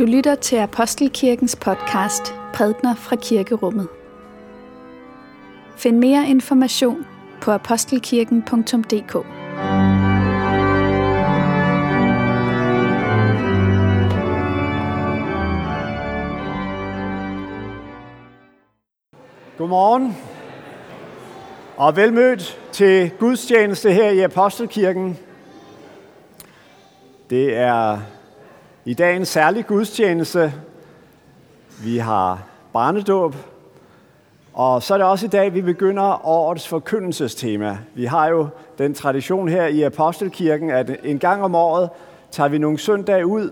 Du lytter til Apostelkirkens podcast Prædner fra Kirkerummet. Find mere information på apostelkirken.dk. Godmorgen og velmødt til gudstjeneste her i Apostelkirken. Det er i dag en særlig gudstjeneste. Vi har barnedåb, og så er det også i dag, vi begynder årets forkyndelsestema. Vi har jo den tradition her i Apostelkirken, at en gang om året tager vi nogle søndage ud,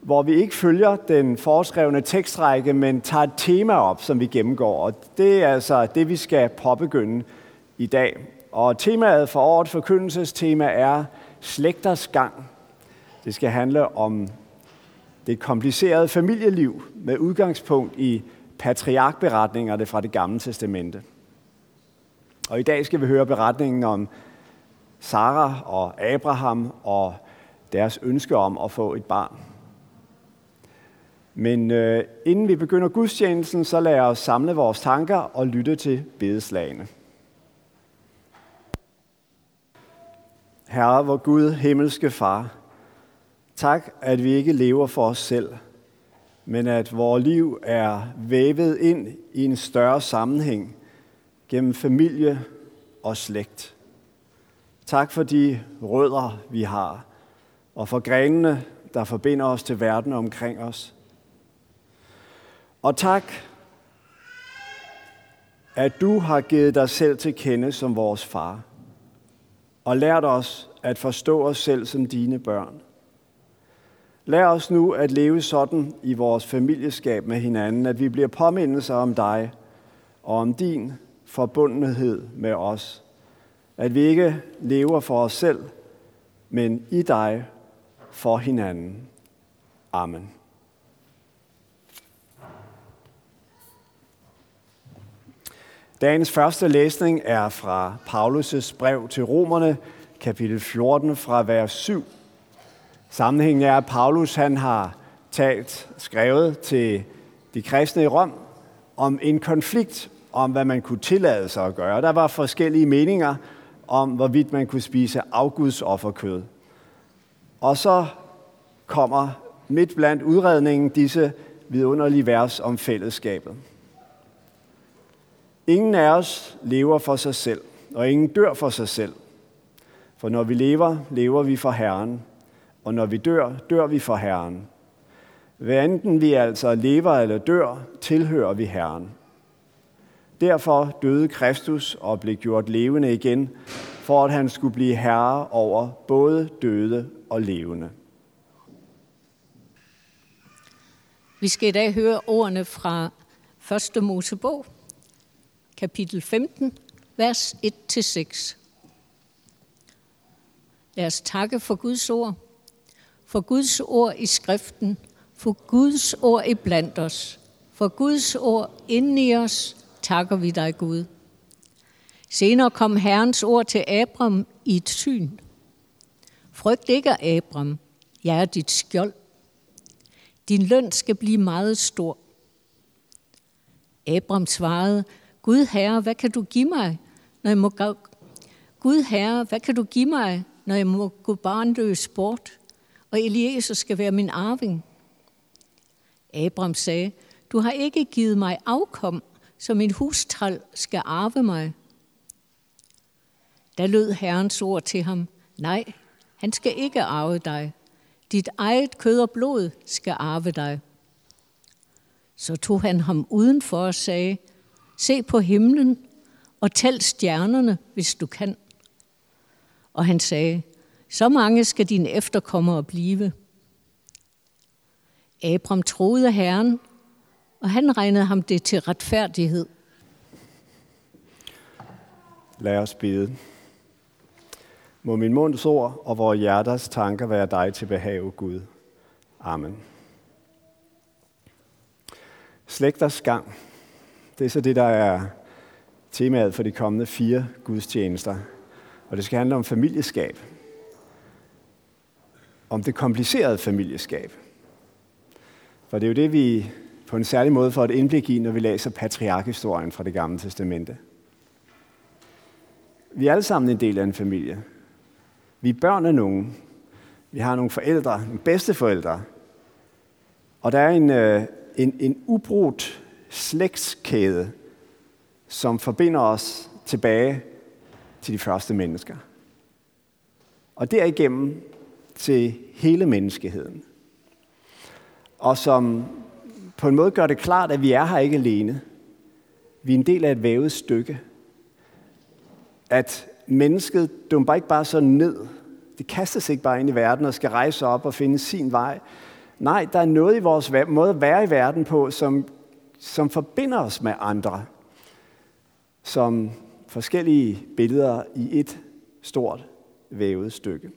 hvor vi ikke følger den foreskrevne tekstrække, men tager et tema op, som vi gennemgår. Og det er altså det, vi skal påbegynde i dag. Og temaet for årets forkyndelsestema er slægters gang. Det skal handle om det komplicerede familieliv med udgangspunkt i patriarkberetningerne fra det gamle testamente. Og i dag skal vi høre beretningen om Sara og Abraham og deres ønske om at få et barn. Men øh, inden vi begynder gudstjenesten, så lad os samle vores tanker og lytte til bedeslagene. Herre, vor Gud, himmelske Far, tak, at vi ikke lever for os selv, men at vores liv er vævet ind i en større sammenhæng gennem familie og slægt. Tak for de rødder, vi har, og for grenene, der forbinder os til verden omkring os. Og tak, at du har givet dig selv til kende som vores far, og lært os at forstå os selv som dine børn. Lær os nu at leve sådan i vores familieskab med hinanden, at vi bliver påmindelser om dig og om din forbundenhed med os. At vi ikke lever for os selv, men i dig for hinanden. Amen. Dagens første læsning er fra Paulus' brev til romerne, kapitel 14 fra vers 7 Sammenhængen er, at Paulus han har talt, skrevet til de kristne i Rom om en konflikt om, hvad man kunne tillade sig at gøre. Der var forskellige meninger om, hvorvidt man kunne spise afgudsofferkød. Og så kommer midt blandt udredningen disse vidunderlige vers om fællesskabet. Ingen af os lever for sig selv, og ingen dør for sig selv. For når vi lever, lever vi for Herren, og når vi dør, dør vi for Herren. Hvad enten vi altså lever eller dør, tilhører vi Herren. Derfor døde Kristus og blev gjort levende igen, for at han skulle blive herre over både døde og levende. Vi skal i dag høre ordene fra 1. Mosebog, kapitel 15, vers 1-6. Lad os takke for Guds ord for Guds ord i skriften, for Guds ord i blandt os, for Guds ord inden i os, takker vi dig, Gud. Senere kom Herrens ord til Abram i et syn. Frygt ikke, Abram, jeg er dit skjold. Din løn skal blive meget stor. Abram svarede, Gud Herre, hvad kan du give mig, når jeg må gå... Gud Herre, hvad kan du give mig, når jeg må gå barnløs bort? Og Eliezer skal være min arving. Abram sagde, du har ikke givet mig afkom, så min hustral skal arve mig. Da lød Herrens ord til ham, nej, han skal ikke arve dig. Dit eget kød og blod skal arve dig. Så tog han ham udenfor og sagde, se på himlen og tæl stjernerne, hvis du kan. Og han sagde, så mange skal dine efterkommere blive. Abram troede Herren, og han regnede ham det til retfærdighed. Lad os bede. Må min munds ord og vores hjerters tanker være dig til behag, Gud. Amen. Slægters gang. Det er så det, der er temaet for de kommende fire gudstjenester. Og det skal handle om familieskab om det komplicerede familieskab. For det er jo det, vi på en særlig måde får et indblik i, når vi læser patriarkhistorien fra det gamle testamente. Vi er alle sammen en del af en familie. Vi er børn af nogen. Vi har nogle forældre, nogle bedsteforældre. Og der er en, øh, en, en ubrudt slægtskæde, som forbinder os tilbage til de første mennesker. Og derigennem til hele menneskeheden. Og som på en måde gør det klart, at vi er her ikke alene. Vi er en del af et vævet stykke. At mennesket dumper ikke bare så ned. Det kastes ikke bare ind i verden og skal rejse op og finde sin vej. Nej, der er noget i vores måde at være i verden på, som, som forbinder os med andre. Som forskellige billeder i et stort vævet stykke.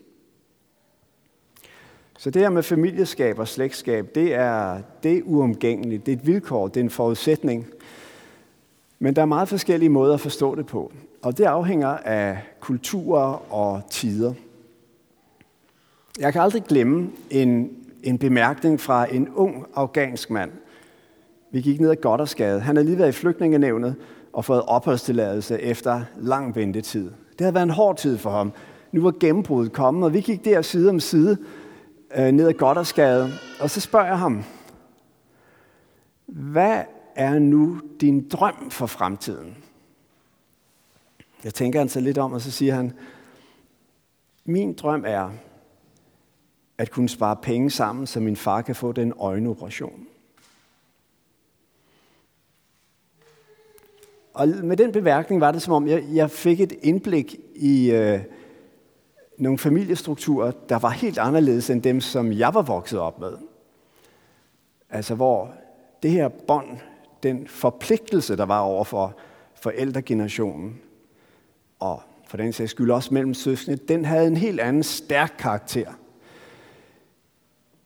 Så det her med familieskab og slægtskab, det er, det er uomgængeligt. Det er et vilkår, det er en forudsætning. Men der er meget forskellige måder at forstå det på. Og det afhænger af kulturer og tider. Jeg kan aldrig glemme en, en bemærkning fra en ung afghansk mand. Vi gik ned ad Goddersgade. Han havde lige været i flygtningenevnet og fået opholdstilladelse efter lang ventetid. Det havde været en hård tid for ham. Nu var gennembruddet kommet, og vi gik der side om side øh, ned ad Goddersgade, og så spørger jeg ham, hvad er nu din drøm for fremtiden? Jeg tænker han så lidt om, og så siger han, min drøm er at kunne spare penge sammen, så min far kan få den øjenoperation. Og med den beværkning var det som om, jeg, jeg fik et indblik i, øh, nogle familiestrukturer, der var helt anderledes end dem, som jeg var vokset op med. Altså hvor det her bånd, den forpligtelse, der var over for forældregenerationen, og for den sags skyld også mellem søskende, den havde en helt anden stærk karakter.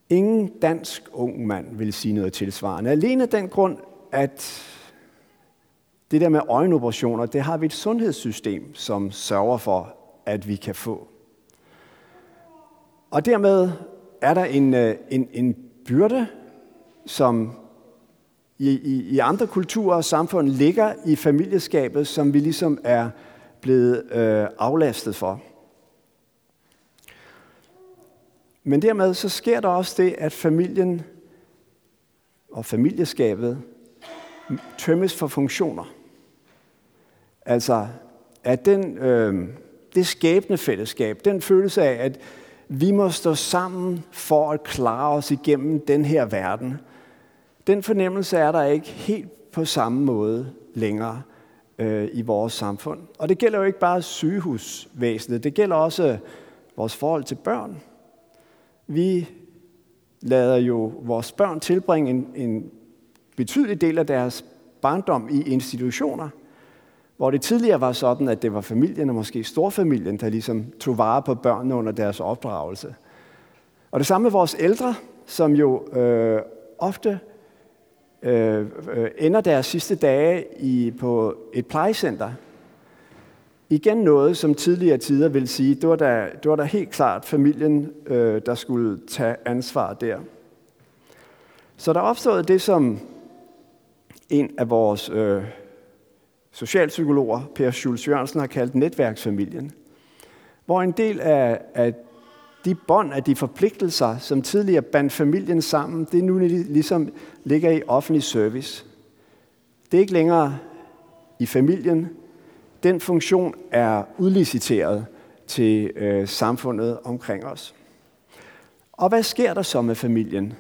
Ingen dansk ung mand vil sige noget tilsvarende. Alene den grund, at det der med øjenoperationer, det har vi et sundhedssystem, som sørger for, at vi kan få. Og dermed er der en, øh, en, en byrde, som i, i, i andre kulturer og samfund ligger i familieskabet, som vi ligesom er blevet øh, aflastet for. Men dermed så sker der også det, at familien og familieskabet tømmes for funktioner. Altså, at den, øh, det skabende fællesskab, den følelse af, at vi må stå sammen for at klare os igennem den her verden. Den fornemmelse er der ikke helt på samme måde længere øh, i vores samfund. Og det gælder jo ikke bare sygehusvæsenet, det gælder også vores forhold til børn. Vi lader jo vores børn tilbringe en, en betydelig del af deres barndom i institutioner – hvor det tidligere var sådan, at det var familien og måske storfamilien, der ligesom tog vare på børnene under deres opdragelse. Og det samme med vores ældre, som jo øh, ofte øh, øh, ender deres sidste dage i, på et plejecenter. Igen noget, som tidligere tider vil sige, det var da, det var da helt klart familien, øh, der skulle tage ansvar der. Så der opstod det, som en af vores øh, socialpsykologer, Per Schulz Jørgensen, har kaldt netværksfamilien. Hvor en del af, af de bånd, af de forpligtelser, som tidligere bandt familien sammen, det nu ligesom ligger i offentlig service. Det er ikke længere i familien. Den funktion er udliciteret til øh, samfundet omkring os. Og hvad sker der så med familien?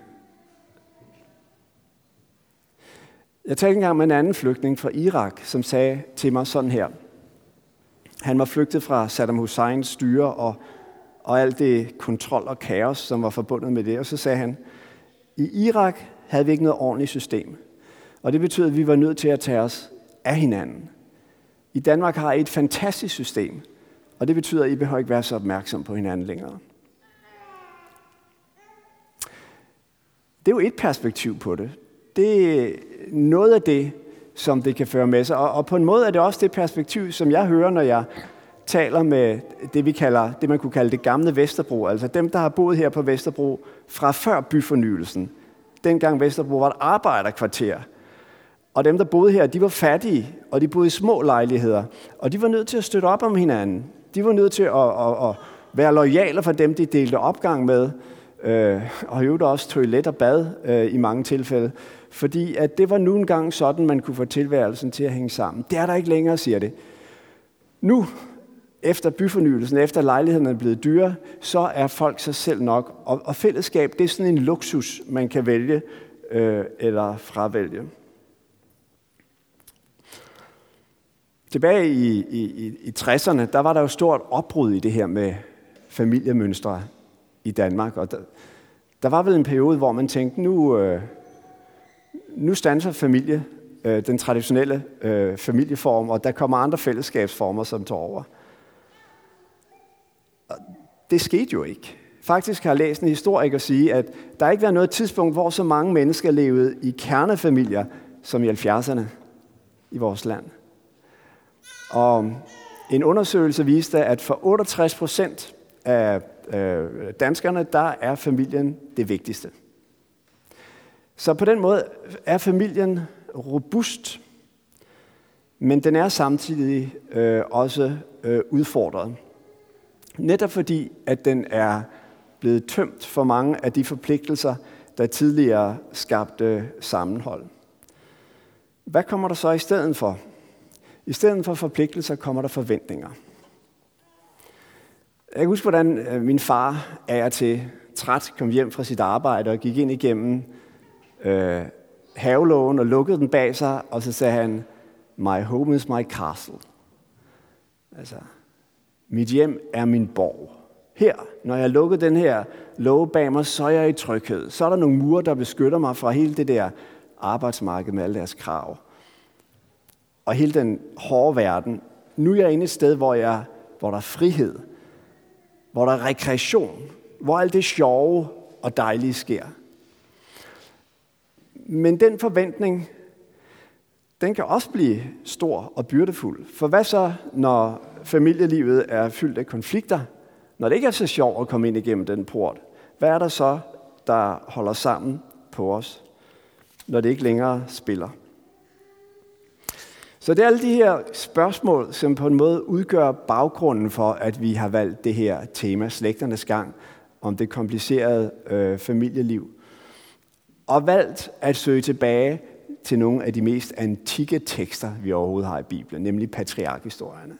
Jeg talte engang med en anden flygtning fra Irak, som sagde til mig sådan her. Han var flygtet fra Saddam Husseins styre og, og alt det kontrol og kaos, som var forbundet med det. Og så sagde han, i Irak havde vi ikke noget ordentligt system. Og det betød, at vi var nødt til at tage os af hinanden. I Danmark har I et fantastisk system, og det betyder, at I behøver ikke være så opmærksom på hinanden længere. Det er jo et perspektiv på det det er noget af det, som det kan føre med sig. Og, og på en måde er det også det perspektiv, som jeg hører, når jeg taler med det, vi kalder, det man kunne kalde det gamle Vesterbro, altså dem, der har boet her på Vesterbro fra før byfornyelsen. dengang Vesterbro var et arbejderkvarter. Og dem, der boede her, de var fattige, og de boede i små lejligheder. Og de var nødt til at støtte op om hinanden. De var nødt til at, at, at være lojale for dem, de delte opgang med. Øh, og jo også toilet og bad øh, i mange tilfælde. Fordi at det var nu engang sådan, man kunne få tilværelsen til at hænge sammen. Det er der ikke længere, siger det. Nu, efter byfornyelsen, efter lejlighederne er blevet dyre, så er folk sig selv nok. Og, og fællesskab, det er sådan en luksus, man kan vælge øh, eller fravælge. Tilbage i, i, i 60'erne, der var der jo stort opbrud i det her med familiemønstre i Danmark. Og der, der var vel en periode, hvor man tænkte, nu, øh, nu stanser familie, øh, den traditionelle øh, familieform, og der kommer andre fællesskabsformer, som tager over. Og det skete jo ikke. Faktisk har jeg læst en historiker sige, at der ikke været noget tidspunkt, hvor så mange mennesker levede i kernefamilier som i 70'erne i vores land. Og en undersøgelse viste, at for 68 procent af øh, danskerne, der er familien det vigtigste. Så på den måde er familien robust, men den er samtidig øh, også øh, udfordret. Netop fordi, at den er blevet tømt for mange af de forpligtelser, der tidligere skabte øh, sammenhold. Hvad kommer der så i stedet for? I stedet for forpligtelser kommer der forventninger. Jeg kan huske, hvordan øh, min far er til træt kom hjem fra sit arbejde og gik ind igennem øh, havelågen og lukkede den bag sig, og så sagde han, My home is my castle. Altså, mit hjem er min borg. Her, når jeg lukker den her låge bag mig, så er jeg i tryghed. Så er der nogle mure, der beskytter mig fra hele det der arbejdsmarked med alle deres krav. Og hele den hårde verden. Nu er jeg inde et sted, hvor, jeg, hvor der er frihed. Hvor der er rekreation. Hvor alt det sjove og dejlige sker. Men den forventning, den kan også blive stor og byrdefuld. For hvad så, når familielivet er fyldt af konflikter? Når det ikke er så sjovt at komme ind igennem den port, hvad er der så, der holder sammen på os, når det ikke længere spiller? Så det er alle de her spørgsmål, som på en måde udgør baggrunden for, at vi har valgt det her tema, slægternes gang, om det komplicerede øh, familieliv og valgt at søge tilbage til nogle af de mest antikke tekster, vi overhovedet har i Bibelen, nemlig patriarkhistorierne.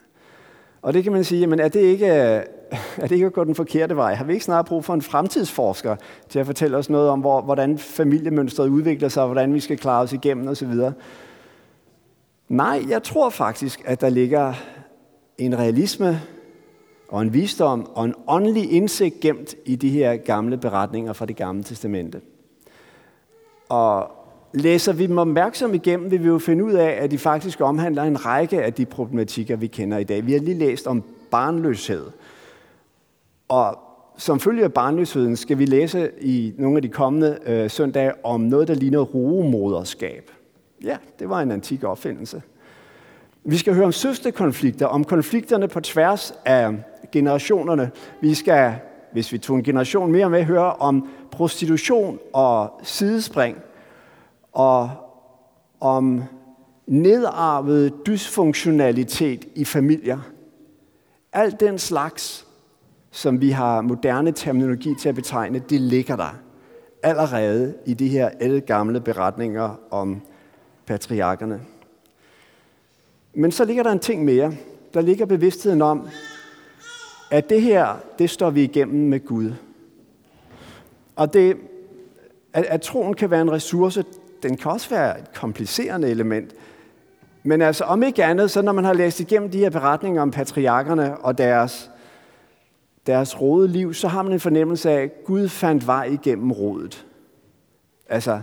Og det kan man sige, men er det ikke, øh, er det ikke at gå den forkerte vej? Har vi ikke snart brug for en fremtidsforsker til at fortælle os noget om, hvor, hvordan familiemønstret udvikler sig, og hvordan vi skal klare os igennem osv.? Nej, jeg tror faktisk, at der ligger en realisme og en visdom og en åndelig indsigt gemt i de her gamle beretninger fra det gamle testamente. Og læser vi dem opmærksom igennem, vil vi jo finde ud af, at de faktisk omhandler en række af de problematikker, vi kender i dag. Vi har lige læst om barnløshed. Og som følge af barnløsheden skal vi læse i nogle af de kommende øh, søndage om noget, der ligner roemoderskab. Ja, det var en antik opfindelse. Vi skal høre om søsterkonflikter, om konflikterne på tværs af generationerne. Vi skal hvis vi tog en generation mere med, høre om prostitution og sidespring, og om nedarvet dysfunktionalitet i familier. Alt den slags, som vi har moderne terminologi til at betegne, det ligger der allerede i de her gamle beretninger om patriarkerne. Men så ligger der en ting mere. Der ligger bevidstheden om, at det her, det står vi igennem med Gud. Og det, at, at troen kan være en ressource, den kan også være et komplicerende element. Men altså om ikke andet, så når man har læst igennem de her beretninger om patriarkerne og deres, deres rode liv, så har man en fornemmelse af, at Gud fandt vej igennem rodet. Altså,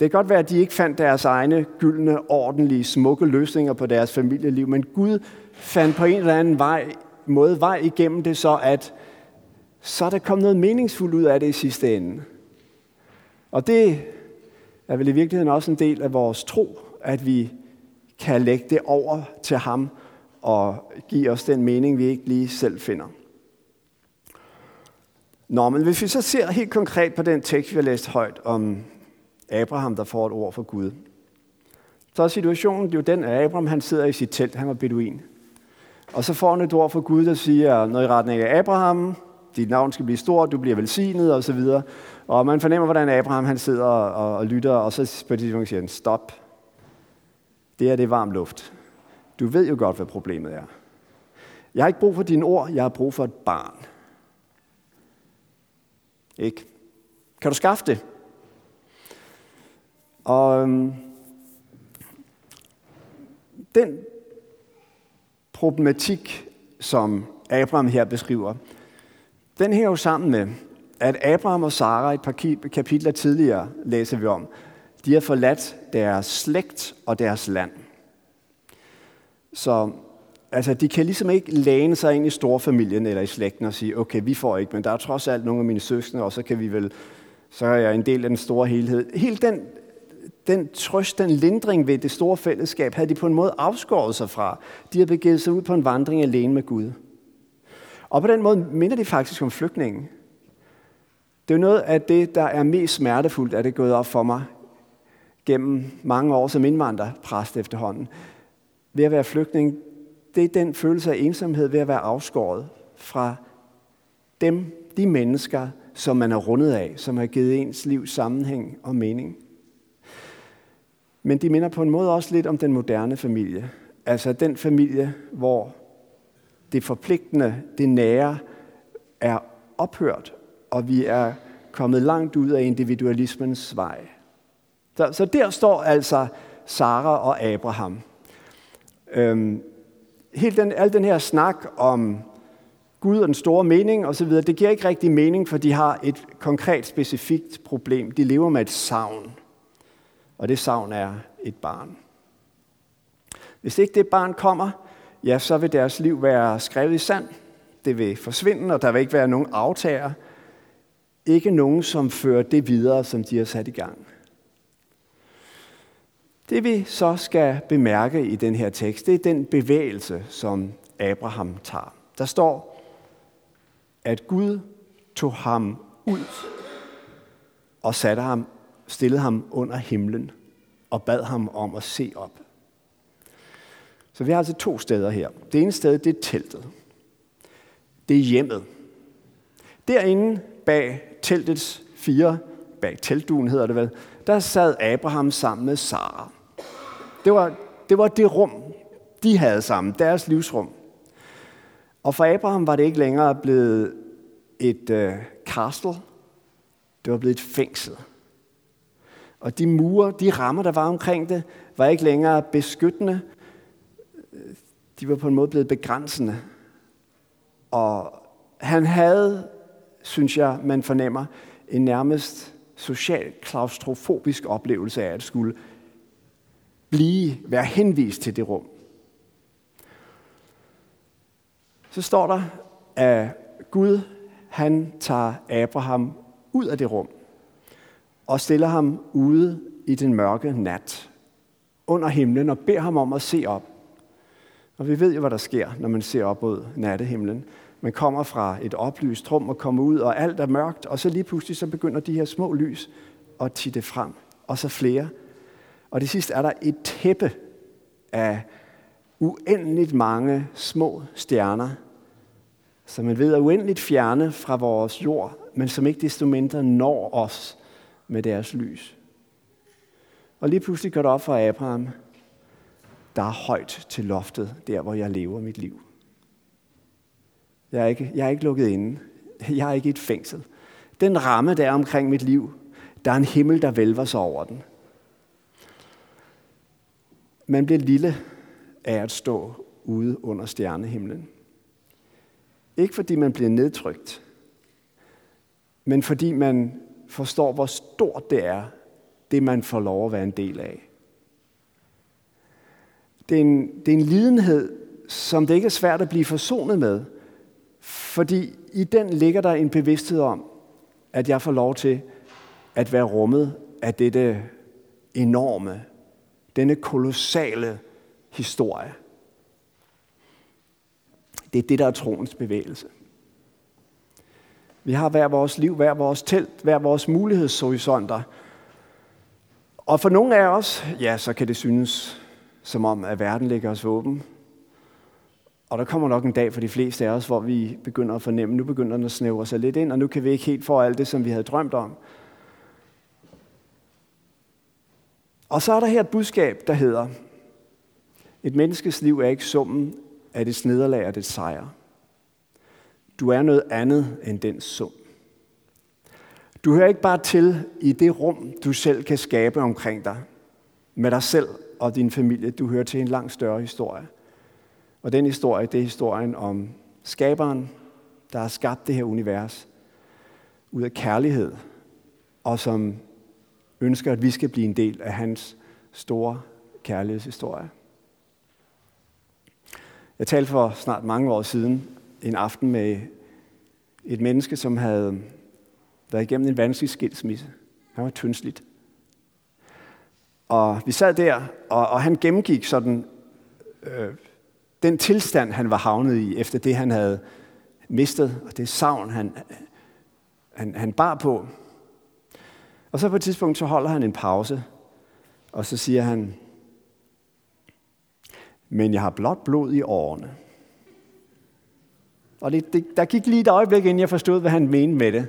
det kan godt være, at de ikke fandt deres egne gyldne, ordentlige, smukke løsninger på deres familieliv, men Gud fandt på en eller anden vej måde vej igennem det, så at så er der kommet noget meningsfuldt ud af det i sidste ende. Og det er vel i virkeligheden også en del af vores tro, at vi kan lægge det over til ham og give os den mening, vi ikke lige selv finder. Nå, men hvis vi så ser helt konkret på den tekst, vi har læst højt om Abraham, der får et ord fra Gud. Så er situationen jo den, at Abraham han sidder i sit telt, han var beduin. Og så får han et ord fra Gud, der siger noget i retning af Abraham, dit navn skal blive stort, du bliver velsignet og så videre. Og man fornemmer, hvordan Abraham han sidder og, og lytter, og så på det tidspunkt siger han, stop. Det er det varm luft. Du ved jo godt, hvad problemet er. Jeg har ikke brug for dine ord, jeg har brug for et barn. Ikke? Kan du skaffe det? Og øhm, den problematik, som Abraham her beskriver, den hænger jo sammen med, at Abraham og Sara et par kapitler tidligere læser vi om, de har forladt deres slægt og deres land. Så altså, de kan ligesom ikke læne sig ind i storfamilien eller i slægten og sige, okay, vi får ikke, men der er trods alt nogle af mine søskende, og så kan vi vel, så er jeg en del af den store helhed. Helt den, den trøst, den lindring ved det store fællesskab, havde de på en måde afskåret sig fra. De havde begivet sig ud på en vandring alene med Gud. Og på den måde minder de faktisk om flygtningen. Det er noget af det, der er mest smertefuldt, at det er gået op for mig gennem mange år som indvandrerpræst efterhånden. Ved at være flygtning, det er den følelse af ensomhed ved at være afskåret fra dem, de mennesker, som man er rundet af, som har givet ens liv sammenhæng og mening. Men de minder på en måde også lidt om den moderne familie. Altså den familie, hvor det forpligtende, det nære, er ophørt, og vi er kommet langt ud af individualismens vej. Så, så der står altså Sara og Abraham. Øhm, helt den, al den her snak om Gud og den store mening osv., det giver ikke rigtig mening, for de har et konkret, specifikt problem. De lever med et savn, og det savn er et barn. Hvis ikke det barn kommer, ja, så vil deres liv være skrevet i sand. Det vil forsvinde, og der vil ikke være nogen aftager. Ikke nogen, som fører det videre, som de har sat i gang. Det vi så skal bemærke i den her tekst, det er den bevægelse, som Abraham tager. Der står, at Gud tog ham ud og satte ham, stillede ham under himlen og bad ham om at se op. Så vi har altså to steder her. Det ene sted, det er teltet. Det er hjemmet. Derinde bag teltets fire, bag teltduen hedder det vel, der sad Abraham sammen med Sara. Det var, det var det rum, de havde sammen, deres livsrum. Og for Abraham var det ikke længere blevet et øh, castle, det var blevet et fængsel. Og de mure, de rammer, der var omkring det, var ikke længere beskyttende. De var på en måde blevet begrænsende. Og han havde, synes jeg, man fornemmer, en nærmest social klaustrofobisk oplevelse af at skulle blive, være henvist til det rum. Så står der, at Gud, han tager Abraham ud af det rum og stiller ham ude i den mørke nat under himlen og beder ham om at se op. Og vi ved jo, hvad der sker, når man ser op mod nattehimlen. Man kommer fra et oplyst rum og kommer ud, og alt er mørkt, og så lige pludselig så begynder de her små lys at titte frem, og så flere. Og det sidste er der et tæppe af uendeligt mange små stjerner, som man ved er uendeligt fjerne fra vores jord, men som ikke desto mindre når os med deres lys. Og lige pludselig går det op for Abraham, der er højt til loftet, der hvor jeg lever mit liv. Jeg er ikke, jeg er ikke lukket inde. Jeg er ikke i et fængsel. Den ramme, der er omkring mit liv, der er en himmel, der vælver sig over den. Man bliver lille af at stå ude under stjernehimlen. Ikke fordi man bliver nedtrykt, men fordi man forstår, hvor stort det er, det man får lov at være en del af. Det er en, det er en lidenhed, som det ikke er svært at blive forsonet med, fordi i den ligger der en bevidsthed om, at jeg får lov til at være rummet af dette enorme, denne kolossale historie. Det er det, der er troens bevægelse. Vi har hver vores liv, hver vores telt, hver vores mulighedshorisonter. Og for nogle af os, ja, så kan det synes som om, at verden ligger os åben. Og der kommer nok en dag for de fleste af os, hvor vi begynder at fornemme, nu begynder den at snævre sig lidt ind, og nu kan vi ikke helt få alt det, som vi havde drømt om. Og så er der her et budskab, der hedder, et menneskes liv er ikke summen af det nederlag og det sejre. Du er noget andet end den sum. Du hører ikke bare til i det rum, du selv kan skabe omkring dig, med dig selv og din familie. Du hører til en langt større historie. Og den historie, det er historien om skaberen, der har skabt det her univers ud af kærlighed, og som ønsker, at vi skal blive en del af hans store kærlighedshistorie. Jeg talte for snart mange år siden en aften med et menneske, som havde været igennem en vanskelig skilsmisse. Han var tyndsligt. Og vi sad der, og, og han gennemgik sådan øh, den tilstand, han var havnet i, efter det, han havde mistet, og det savn, han, han, han bar på. Og så på et tidspunkt, så holder han en pause, og så siger han, men jeg har blot blod i årene. Og det, det, der gik lige et øjeblik, inden jeg forstod, hvad han mente med det.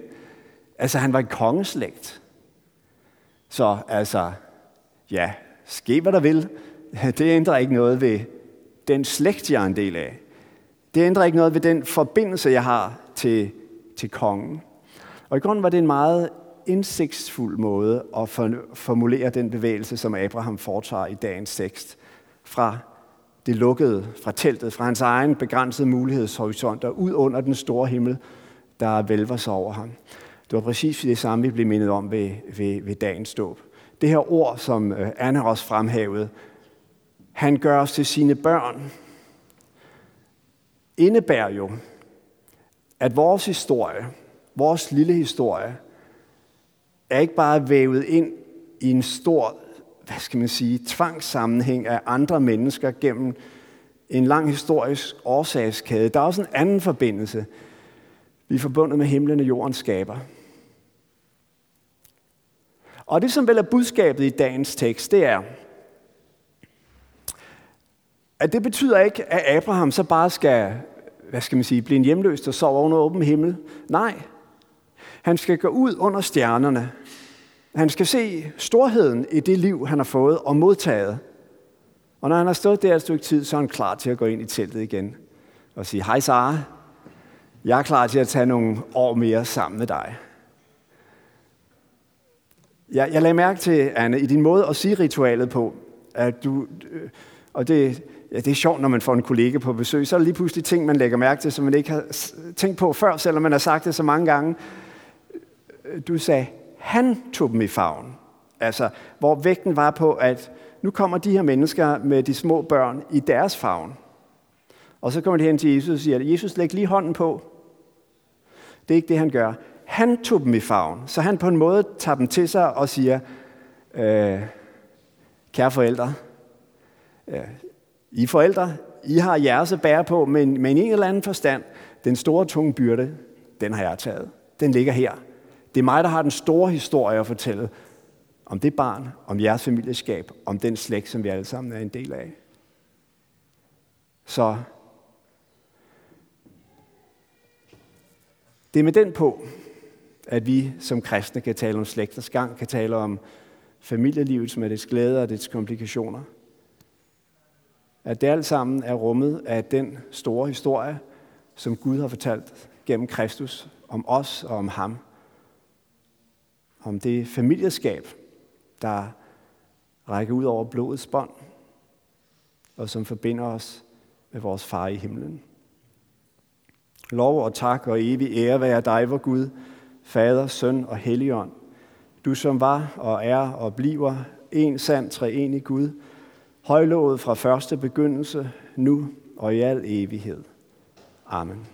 Altså, han var en kongeslægt. Så altså, ja, ske hvad der vil. Det ændrer ikke noget ved den slægt, jeg er en del af. Det ændrer ikke noget ved den forbindelse, jeg har til, til kongen. Og i grunden var det en meget indsigtsfuld måde at formulere den bevægelse, som Abraham foretager i dagens tekst. Fra det lukkede, fra teltet, fra hans egen begrænsede mulighedshorisont og ud under den store himmel, der vælver sig over ham. Det var præcis det samme, vi blev mindet om ved, ved, ved dagens dåb. Det her ord, som øh, Anna også fremhævede, han gør os til sine børn, indebærer jo, at vores historie, vores lille historie, er ikke bare vævet ind i en stor, hvad skal man sige, tvangssammenhæng af andre mennesker gennem en lang historisk årsagskæde. Der er også en anden forbindelse. Vi er forbundet med himlen og jordens skaber. Og det, som vel er budskabet i dagens tekst, det er, at det betyder ikke, at Abraham så bare skal, hvad skal man sige, blive en hjemløs, der sover under åben himmel. Nej, han skal gå ud under stjernerne. Han skal se storheden i det liv, han har fået og modtaget. Og når han har stået der et stykke tid, så er han klar til at gå ind i teltet igen og sige, hej Sara, jeg er klar til at tage nogle år mere sammen med dig. Jeg, jeg lagde mærke til, Anne, i din måde at sige ritualet på, at du, øh, og det, ja, det er sjovt, når man får en kollega på besøg, så er der lige pludselig ting, man lægger mærke til, som man ikke har tænkt på før, selvom man har sagt det så mange gange. Du sagde, han tog dem i favn. Altså, hvor vægten var på, at nu kommer de her mennesker med de små børn i deres favn. Og så kommer de hen til Jesus og siger, Jesus, læg lige hånden på. Det er ikke det, han gør. Han tog dem i favn, så han på en måde tager dem til sig og siger, øh, kære forældre, øh, I forældre, I har jeres at bære på, men, men i en eller anden forstand, den store tunge byrde, den har jeg taget. Den ligger her. Det er mig, der har den store historie at fortælle om det barn, om jeres familieskab, om den slægt, som vi alle sammen er en del af. Så det er med den på, at vi som kristne kan tale om slægters gang, kan tale om familielivet med dets glæder og dets komplikationer. At det alt sammen er rummet af den store historie, som Gud har fortalt gennem Kristus om os og om ham. Om det familieskab, der rækker ud over blodets bånd, og som forbinder os med vores far i himlen. Lov og tak og evig ære være dig, vor Gud, Fader, Søn og Helligånd. Du som var og er og bliver en sand treenig Gud, højlovet fra første begyndelse, nu og i al evighed. Amen.